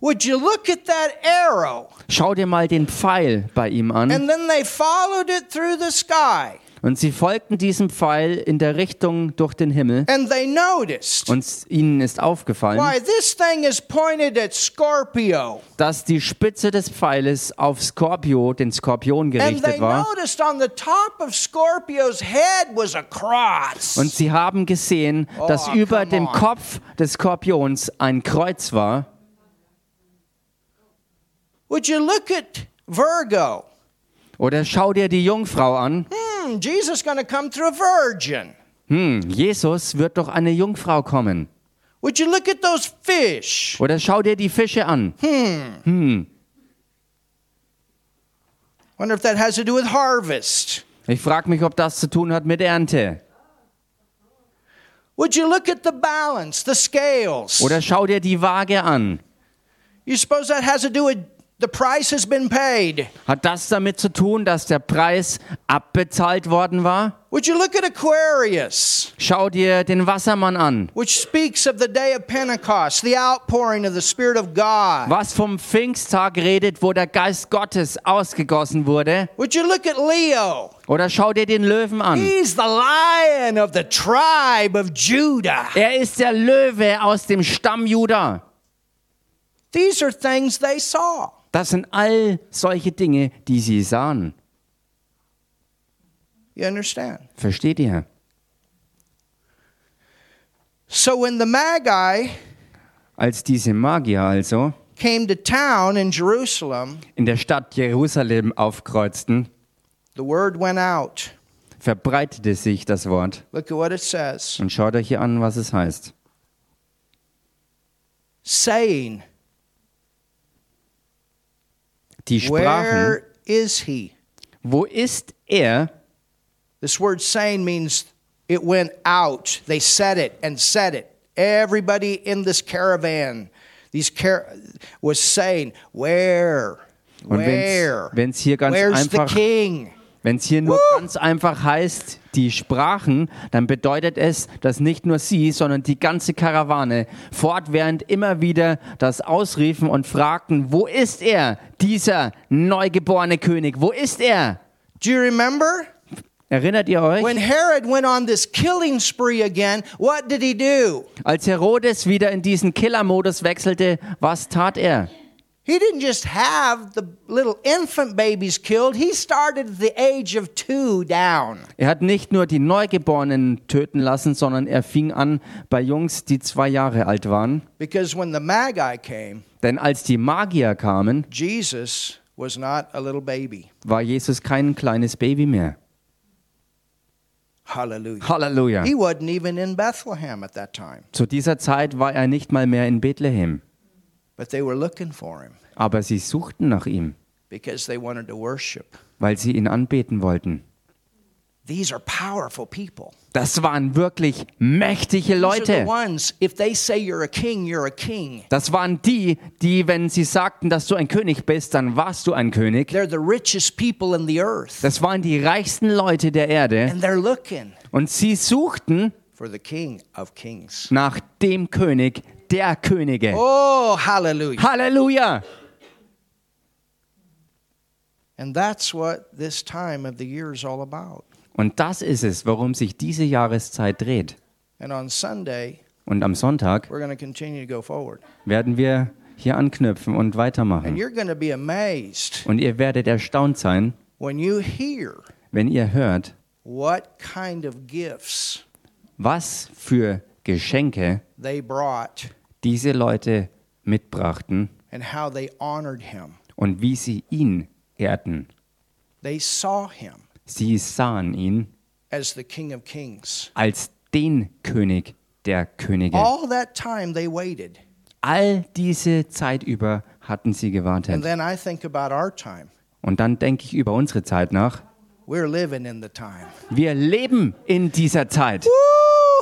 Would you look at that arrow? Schau dir mal den Pfeil bei ihm an. And then they followed it through the sky. Und sie folgten diesem Pfeil in der Richtung durch den Himmel. And they noticed Und ihnen ist aufgefallen, why this thing is pointed at Scorpio. dass die Spitze des Pfeiles auf Skorpio, den Skorpion, And they gerichtet war. noticed on the top of Scorpio's head was a cross. Und sie haben gesehen, dass Oh, über dem on. Kopf des Skorpions ein Kreuz war. Would you look at Virgo? Oder schau dir die Jungfrau an. Hmm, Jesus to come through a virgin. Hm, Jesus wird durch eine Jungfrau kommen. Would you look at those fish? Oder schau dir die Fische an. Wonder if that has to do with harvest. Ich frage mich, ob das zu tun hat mit Ernte. Would you look at the balance, the scales? Oder schau dir die Waage an. You suppose that has to do with the price has been paid? Hat das damit zu tun, dass der Preis abbezahlt worden war? Would you look at Aquarius, Schau dir den Wassermann an. which speaks of the day of Pentecost, the outpouring of the Spirit of God? Was vom Pfingsttag redet, wo der Geist Gottes ausgegossen wurde. Would you look at Leo? Oder schau dir den Löwen an. He's the lion of the tribe of Judah. Er ist der Löwe aus dem Stamm Juda. These are things they saw. Das sind all solche Dinge, die sie sahen. You understand? Versteht ihr? So when the Magi Als diese Magier also came to town in Jerusalem, in der Stadt Jerusalem aufkreuzten, the word went out. verbreitete sich das Wort. Look at what it says. Und schaut euch hier an, was es heißt. Saying, Die sprachen, Where is he? wo ist er? This word saying means it went out. They said it and said it. Everybody in this caravan, these car- was saying, Where? Und Where? wenn es hier ganz Where's the einfach, king? Wenn es hier nur ganz einfach heißt, die sprachen, dann bedeutet es, dass nicht nur sie, sondern die ganze Karawane fortwährend immer wieder das ausriefen und fragten, wo ist er, dieser neugeborene König? Wo ist er? Do you remember? Erinnert ihr euch? When Herod went on this killing spree again, what did he do? Als Herodes wieder in diesen Killermodus wechselte, was tat er? He didn't just have the little infant babies killed, he started the age of two down. Er hat nicht nur die Neugeborenen töten lassen, sondern er fing an bei Jungs, die zwei Jahre alt waren. Because when the Magi came, Denn als die Magier kamen, Jesus was not a little baby. war Jesus kein kleines Baby mehr. Hallelujah. Halleluja. He wasn't even in Bethlehem at that time, Zu dieser Zeit war er nicht mal mehr in Bethlehem, but they were looking for him aber sie suchten nach ihm, because they wanted to worship. weil sie ihn anbeten wollten. These are powerful people. Das waren wirklich mächtige These are the Leute. ones, if they say you're a king, you're a king. Das waren die, die, wenn sie sagten, dass du ein König bist, dann warst du ein König. They're the richest people in the earth. Das waren die reichsten Leute der Erde. And they're looking Und sie suchten for the king of kings. nach dem König der Könige. Oh, hallelujah. Halleluja! And that's what this time of the year is all about. Und das ist es, worum sich diese Jahreszeit dreht. And on Sunday, Und am Sonntag we're going to continue to go forward. werden wir hier anknüpfen und And weitermachen. you're going to be amazed Und ihr werdet erstaunt sein, when you hear wenn ihr hört, what kind of gifts was für Geschenke they brought diese Leute mitbrachten and how they honored him. und wie sie ihn ehrten. They saw him Sie sahen ihn as the King of Kings. als den König der Könige. All that time they waited. All diese Zeit über hatten sie And gewartet. then I think about our time. Und dann denke ich über unsere Zeit nach. We're living in the time. Wir leben in dieser Zeit. Woo!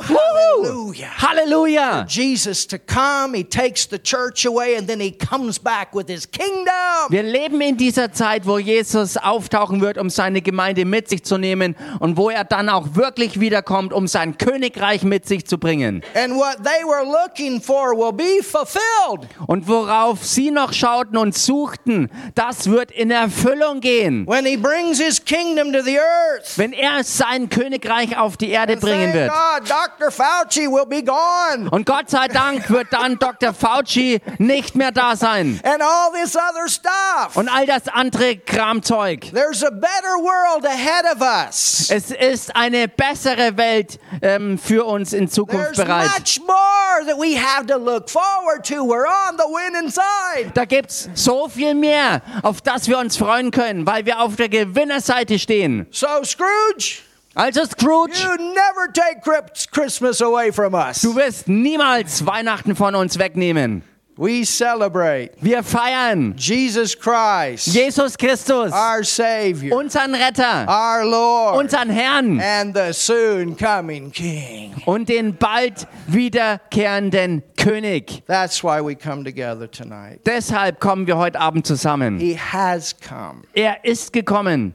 Hallelujah. Halleluja! Jesus to come, he takes the church away and then he comes back with his kingdom. Wir leben in dieser Zeit, wo Jesus auftauchen wird, um seine Gemeinde mit sich zu nehmen und wo er dann auch wirklich wiederkommt, um sein Königreich mit sich zu bringen. And what they were looking for will be fulfilled. Und worauf sie noch schauten und suchten, das wird in Erfüllung gehen, When he brings his kingdom to the earth. wenn er sein Königreich auf die Erde bringen wird. God, Dr. Fauci will be gone. Und Gott sei Dank wird dann Dr. Fauci nicht mehr da sein. And all this other stuff. Und all das andere Kramzeug. There's a better world ahead of us. Es ist eine bessere Welt ähm, für uns in Zukunft There's bereit. much more that we have to look forward to. We're on the winning side. Da gibt's so viel mehr, auf das wir uns freuen können, weil wir auf der Gewinnerseite stehen. So, Scrooge, Also Scrooge, you never take Chris- Christmas away from us. du wirst niemals Weihnachten von uns wegnehmen. We celebrate Wir feiern Jesus Christ, Jesus Christus, our Savior, unseren Retter, our Lord, unseren Herrn and the soon coming King. und den bald wiederkehrenden König. That's why we come together tonight. Deshalb kommen wir heute Abend zusammen. He has come, Er ist gekommen.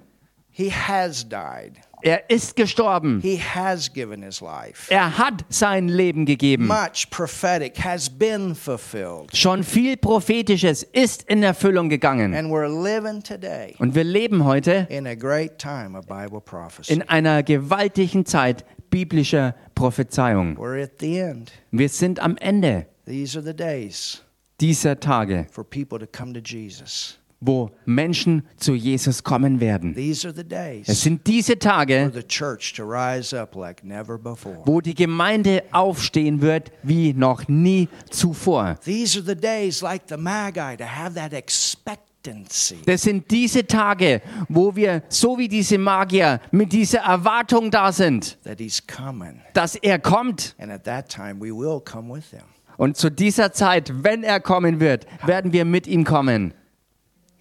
He has died, Er ist gestorben. He has given His life. Er hat sein Leben gegeben. Much prophetic has been fulfilled, Schon viel Prophetisches ist in Erfüllung gegangen. and we're living today Und wir leben heute in a great time of Bible prophecy. in einer gewaltigen Zeit biblischer Prophezeiung. We're at the end. Wir sind am Ende These are the days dieser Tage, for people to come to Jesus. Wo Menschen zu Jesus kommen werden. Es sind diese Tage, wo die Gemeinde aufstehen wird wie noch nie zuvor. These are the days like the Magi to have that expectancy Das sind diese Tage, wo wir, so wie diese Magier, mit dieser Erwartung da sind, dass er kommt. And at that time, we will come with Him. Und zu dieser Zeit, wenn er kommen wird, werden wir mit ihm kommen.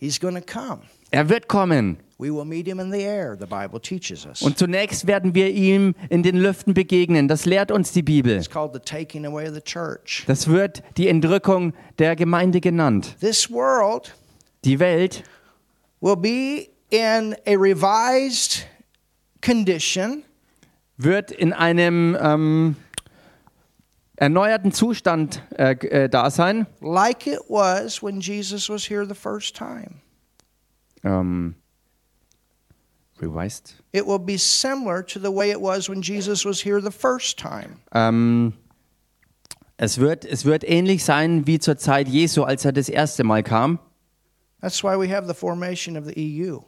He's going to come. Er wird kommen. We will meet Him in the air, the Bible teaches us. Und zunächst werden wir ihm in den Lüften begegnen. Das lehrt uns die Bibel. It's called the taking away of the church. Das wird die Entrückung der Gemeinde genannt. This world Die Welt will be in a revised condition wird in einem ähm, erneuerten Zustand äh, äh, da sein. like it was when Jesus was here the first time. Ähm, revised. It will be similar to the way it was when Jesus was here the first time. Ähm, es, wird, es wird ähnlich sein wie zur Zeit Jesu, als er das erste Mal kam. That's why we have the formation of the EU.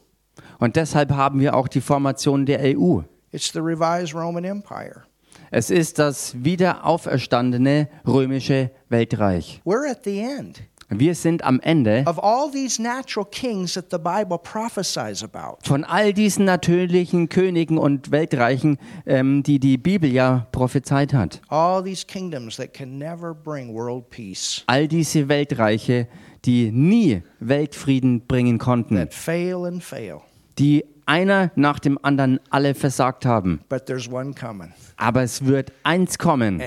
Und deshalb haben wir auch die Formation der EU. It's the revised Roman Empire. Es ist das wiederauferstandene römische Weltreich. We're at the end Wir sind am Ende of all these natural kings that the Bible prophesies about. von all diesen natürlichen Königen und Weltreichen, ähm, die die Bibel ja prophezeit hat. All these kingdoms that can never bring world peace, All diese Weltreiche, die nie Weltfrieden bringen konnten, that fail and fail. die einer nach dem anderen alle versagt haben. Aber es wird eins kommen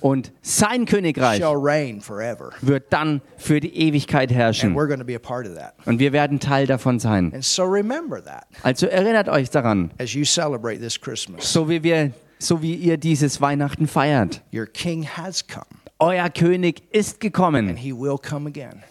und sein Königreich wird dann für die Ewigkeit herrschen. Und wir werden Teil davon sein. Also erinnert euch daran, so wie wir, so wie ihr dieses Weihnachten feiert. Euer König ist gekommen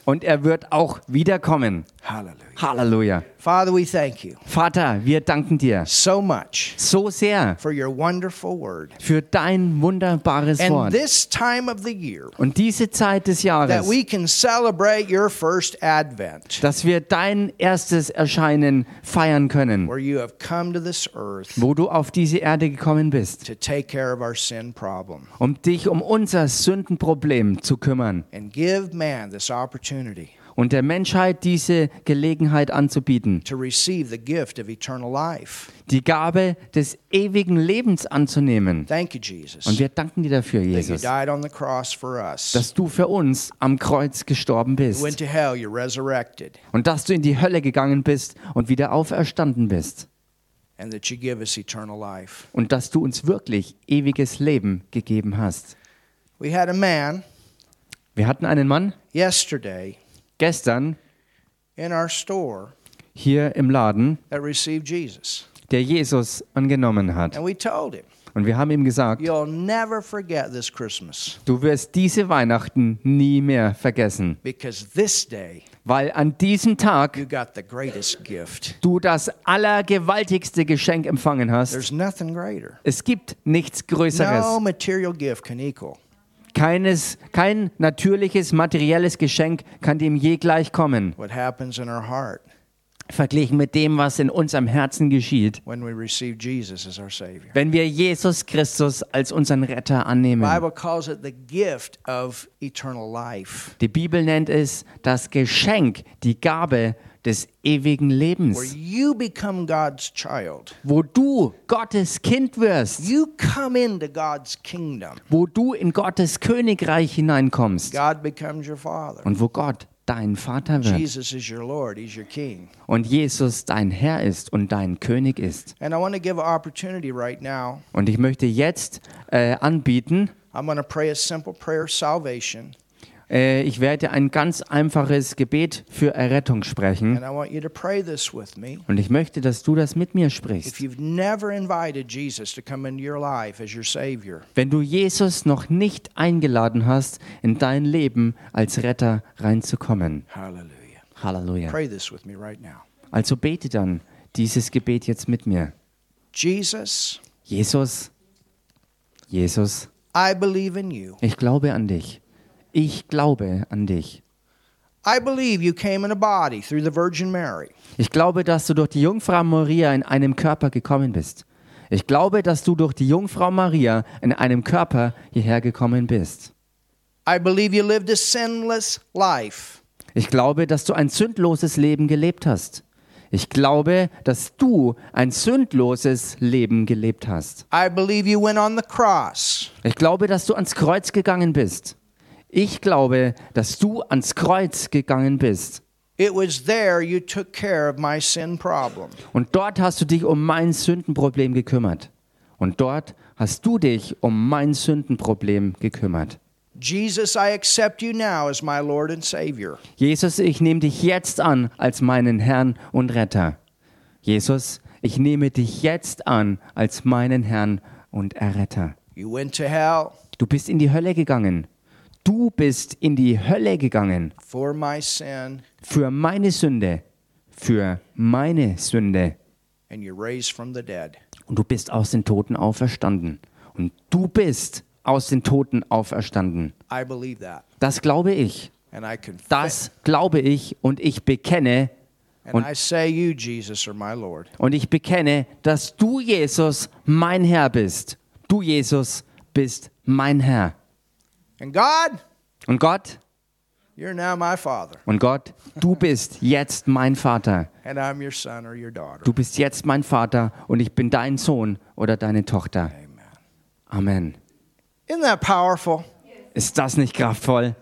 und er wird auch wiederkommen. Hallelujah. Halleluja. Father, we thank you Vater, wir danken dir so much so sehr for your wonderful word. für dein wunderbares And Wort. this time of the year, Und diese Zeit des that Jahres, we can celebrate your first advent, dass wir dein erstes Erscheinen feiern können, where you have come to this earth wo du auf diese Erde gekommen bist, to take care of our sin problem um dich um unser Sündenproblem zu kümmern and give man this opportunity und der Menschheit diese Gelegenheit anzubieten, to receive the gift of eternal life. die Gabe des ewigen Lebens anzunehmen. Thank you, Jesus, Und wir danken dir dafür, Jesus, died on the cross for us. dass du für uns am Kreuz gestorben bist und dass du in die Hölle gegangen bist und wieder auferstanden bist and that you give us eternal life. und dass du uns wirklich ewiges Leben gegeben hast. We had a man Wir hatten einen Mann yesterday gestern in our store hier im Laden, that received Jesus. der Jesus angenommen hat. And we told him, Und wir haben ihm gesagt, You'll never forget this Christmas du wirst diese Weihnachten nie mehr vergessen, because this day weil an diesem Tag you got the greatest gift. du das allergewaltigste Geschenk empfangen hast. There's nothing greater. Es gibt nichts No Größeres. material gift can equal Keines, kein natürliches, materielles Geschenk kann dem je gleichkommen, what happens in our heart verglichen mit dem, was in unserem Herzen geschieht, when we receive Jesus as our Savior. wenn wir Jesus Christus als unseren Retter The annehmen. Bible calls it the gift of eternal life, Die Bibel nennt es das Geschenk, die Gabe des ewigen Lebens, you become God's child. wo du Gottes Kind wirst, You come into God's kingdom. wo du in Gottes Königreich hineinkommst God becomes your Father. und wo Gott dein Vater wird Jesus is your Lord. He's your King. und Jesus dein Herr ist und dein König ist. And I want to give an opportunity right now. Und ich möchte jetzt äh, anbieten, I'm going to pray a simple prayer of salvation. Äh, ich werde ein ganz einfaches Gebet für Errettung sprechen. Und ich möchte, dass du das mit mir sprichst. Wenn du Jesus noch nicht eingeladen hast, in dein Leben als Retter reinzukommen. Halleluja. Pray this with me right now. Also bete dann dieses Gebet jetzt mit mir. Jesus, Jesus, Jesus, I believe in you. ich glaube an dich. Ich glaube an dich. I believe you came in a body through the Virgin Mary. Ich glaube, dass du durch die Jungfrau Maria in einem Körper gekommen bist. Ich glaube, dass du durch die Jungfrau Maria in einem Körper hierher gekommen bist. I believe you lived a sinless life. Ich glaube, dass du ein sündloses Leben gelebt hast. Ich glaube, dass du ein sündloses Leben gelebt hast. I believe you went on the cross Ich glaube, dass du ans Kreuz gegangen bist. Ich glaube, dass du ans Kreuz gegangen bist. It was there you took care of my sin problem. Und dort hast du dich um mein Sündenproblem gekümmert. Und dort hast du dich um mein Sündenproblem gekümmert. Jesus, I accept you now as my Lord and Savior. Jesus, ich nehme dich jetzt an als meinen Herrn und Retter. Jesus, ich nehme dich jetzt an als meinen Herrn und Erretter. You went to hell Du bist in die Hölle gegangen. Du bist in die Hölle gegangen for my sin, für meine Sünde, für meine Sünde. and you raised from the dead. Und du bist aus den Toten auferstanden. Und du bist aus den Toten auferstanden. I believe that. Das glaube ich. And I confess. Das glaube ich und ich bekenne And und- I say you, Jesus, are my Lord. und ich bekenne, dass du Jesus mein Herr bist. Du Jesus bist mein Herr. And God, Und Gott, you're now my Father. und Gott, du bist jetzt mein Vater. And I'm your son or your daughter. Du bist jetzt mein Vater und ich bin dein Sohn oder deine Tochter. Amen. Isn't that powerful? Ist das nicht kraftvoll?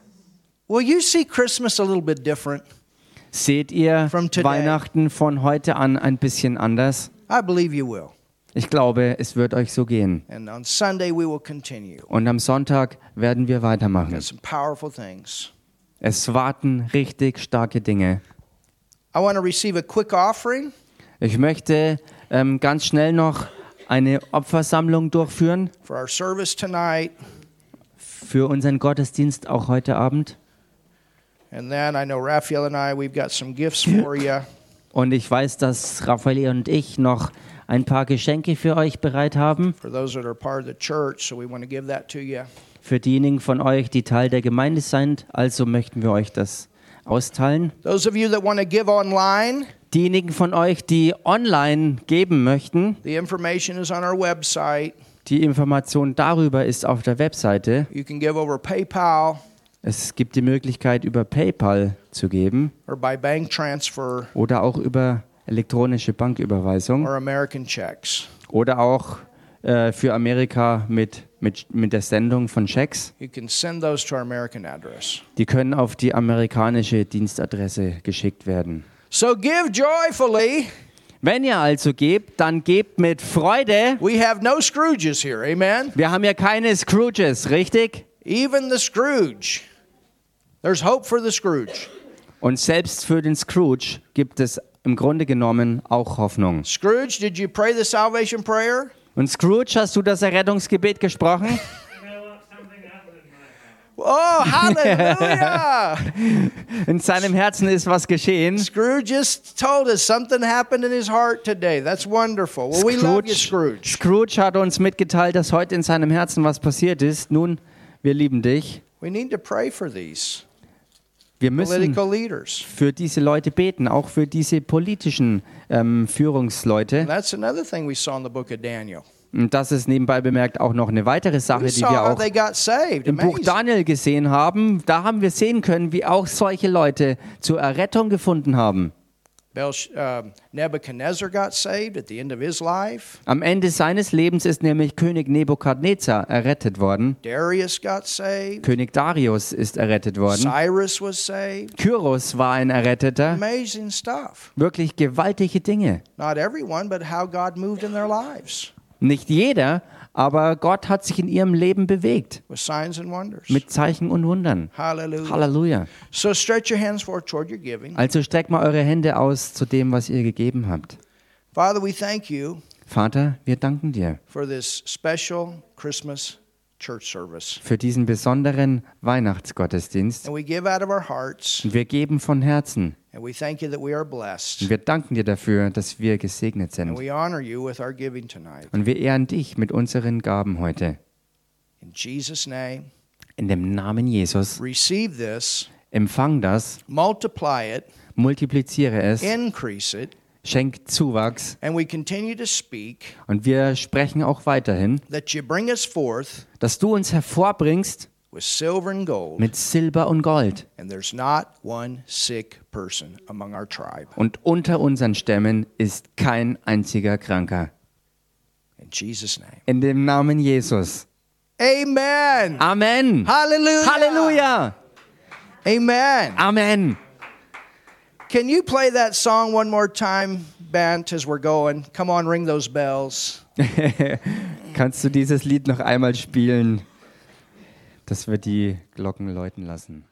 Will you see Christmas a little bit different? Seht ihr. Weihnachten von heute an ein bisschen anders? I believe you will. Ich glaube, es wird euch so gehen. Und am Sonntag werden wir weitermachen. Es warten richtig starke Dinge. I want to receive a quick offering. Ich möchte ähm, ganz schnell noch eine Opfersammlung durchführen for our service tonight. für unseren Gottesdienst auch heute Abend. And then I know Raphael and I, we've got some gifts for (laughs) you. Und ich weiß, dass Raphael und ich noch ein paar Geschenke für euch bereit haben. for those that are part of the church, so we want to give that to you. Für diejenigen von euch, die Teil der Gemeinde sind. Also möchten wir euch das austeilen. Those of you that want to give online, Diejenigen von euch, die online geben möchten, the information is on our website. die Information darüber ist auf der Webseite. You can give over PayPal Es gibt die Möglichkeit, über PayPal zu geben or by bank transfer oder auch über elektronische Banküberweisung or American checks. oder auch äh, für Amerika mit, mit, mit der Sendung von Schecks. You can send those to our American address. Die können auf die amerikanische Dienstadresse geschickt werden. So give joyfully. Wenn ihr also gebt, dann gebt mit Freude. We have no Scrooges here, amen? Wir haben ja keine Scrooges, richtig? Even the Scrooge. There's hope for the Scrooge. Und selbst für den Scrooge gibt es im Grunde genommen auch Hoffnung. Scrooge, did you pray the salvation prayer? Und Scrooge, hast du das Errettungsgebet gesprochen? (laughs) Oh, hallelujah! (laughs) In seinem Herzen ist was geschehen. Scrooge just told us something happened in his heart today. That's wonderful. Well, we love you, Scrooge. Scrooge hat uns mitgeteilt, dass heute in seinem Herzen was passiert ist. Nun, wir lieben dich. We need to pray for these Wir müssen für diese Leute beten, auch für diese politischen ähm, Führungsleute. And that's another thing we saw in the book of Daniel. Und das ist nebenbei bemerkt auch noch eine weitere Sache, die wir auch im Buch. Daniel gesehen haben. Da haben wir sehen können, wie auch solche Leute zur Errettung gefunden haben. Am Ende seines Lebens ist nämlich König Nebukadnezar errettet worden. Darius got saved. König Darius ist errettet worden. Cyrus was saved. Kyros war ein Erretteter. Amazing stuff. Wirklich gewaltige Dinge. Not everyone, but how God moved in their lives Nicht jeder, aber Gott hat sich in ihrem Leben bewegt. Mit Zeichen und Wundern. Halleluja. Also streckt mal eure Hände aus zu dem, was ihr gegeben habt. Vater, wir danken dir for this special Christmas. Für diesen besonderen Weihnachtsgottesdienst. And we give out of our hearts, Und wir geben von Herzen. and we thank you that we are Und blessed. wir danken dir dafür, dass wir gesegnet sind. we honor you with our giving tonight. Und wir ehren dich mit unseren Gaben heute. In Jesus' name, In dem Namen Jesus. receive this, Empfang das, multiply it, multipliziere es, increase it, schenk Zuwachs. and we continue to speak Und wir sprechen auch weiterhin, that you bring us forth dass du uns hervorbringst with silver and gold, mit Silber und Gold. and there's not one sick person among our tribe. Und unter unseren Stämmen ist kein einziger Kranker. In Jesus' name. In dem Namen Jesus. Amen. Amen. Hallelujah. Halleluja. Amen. Amen. Can you play that song one more time, Bant, as we're going? Come on, ring those bells. (laughs) Kannst du dieses Lied noch einmal spielen, dass wir die Glocken läuten lassen?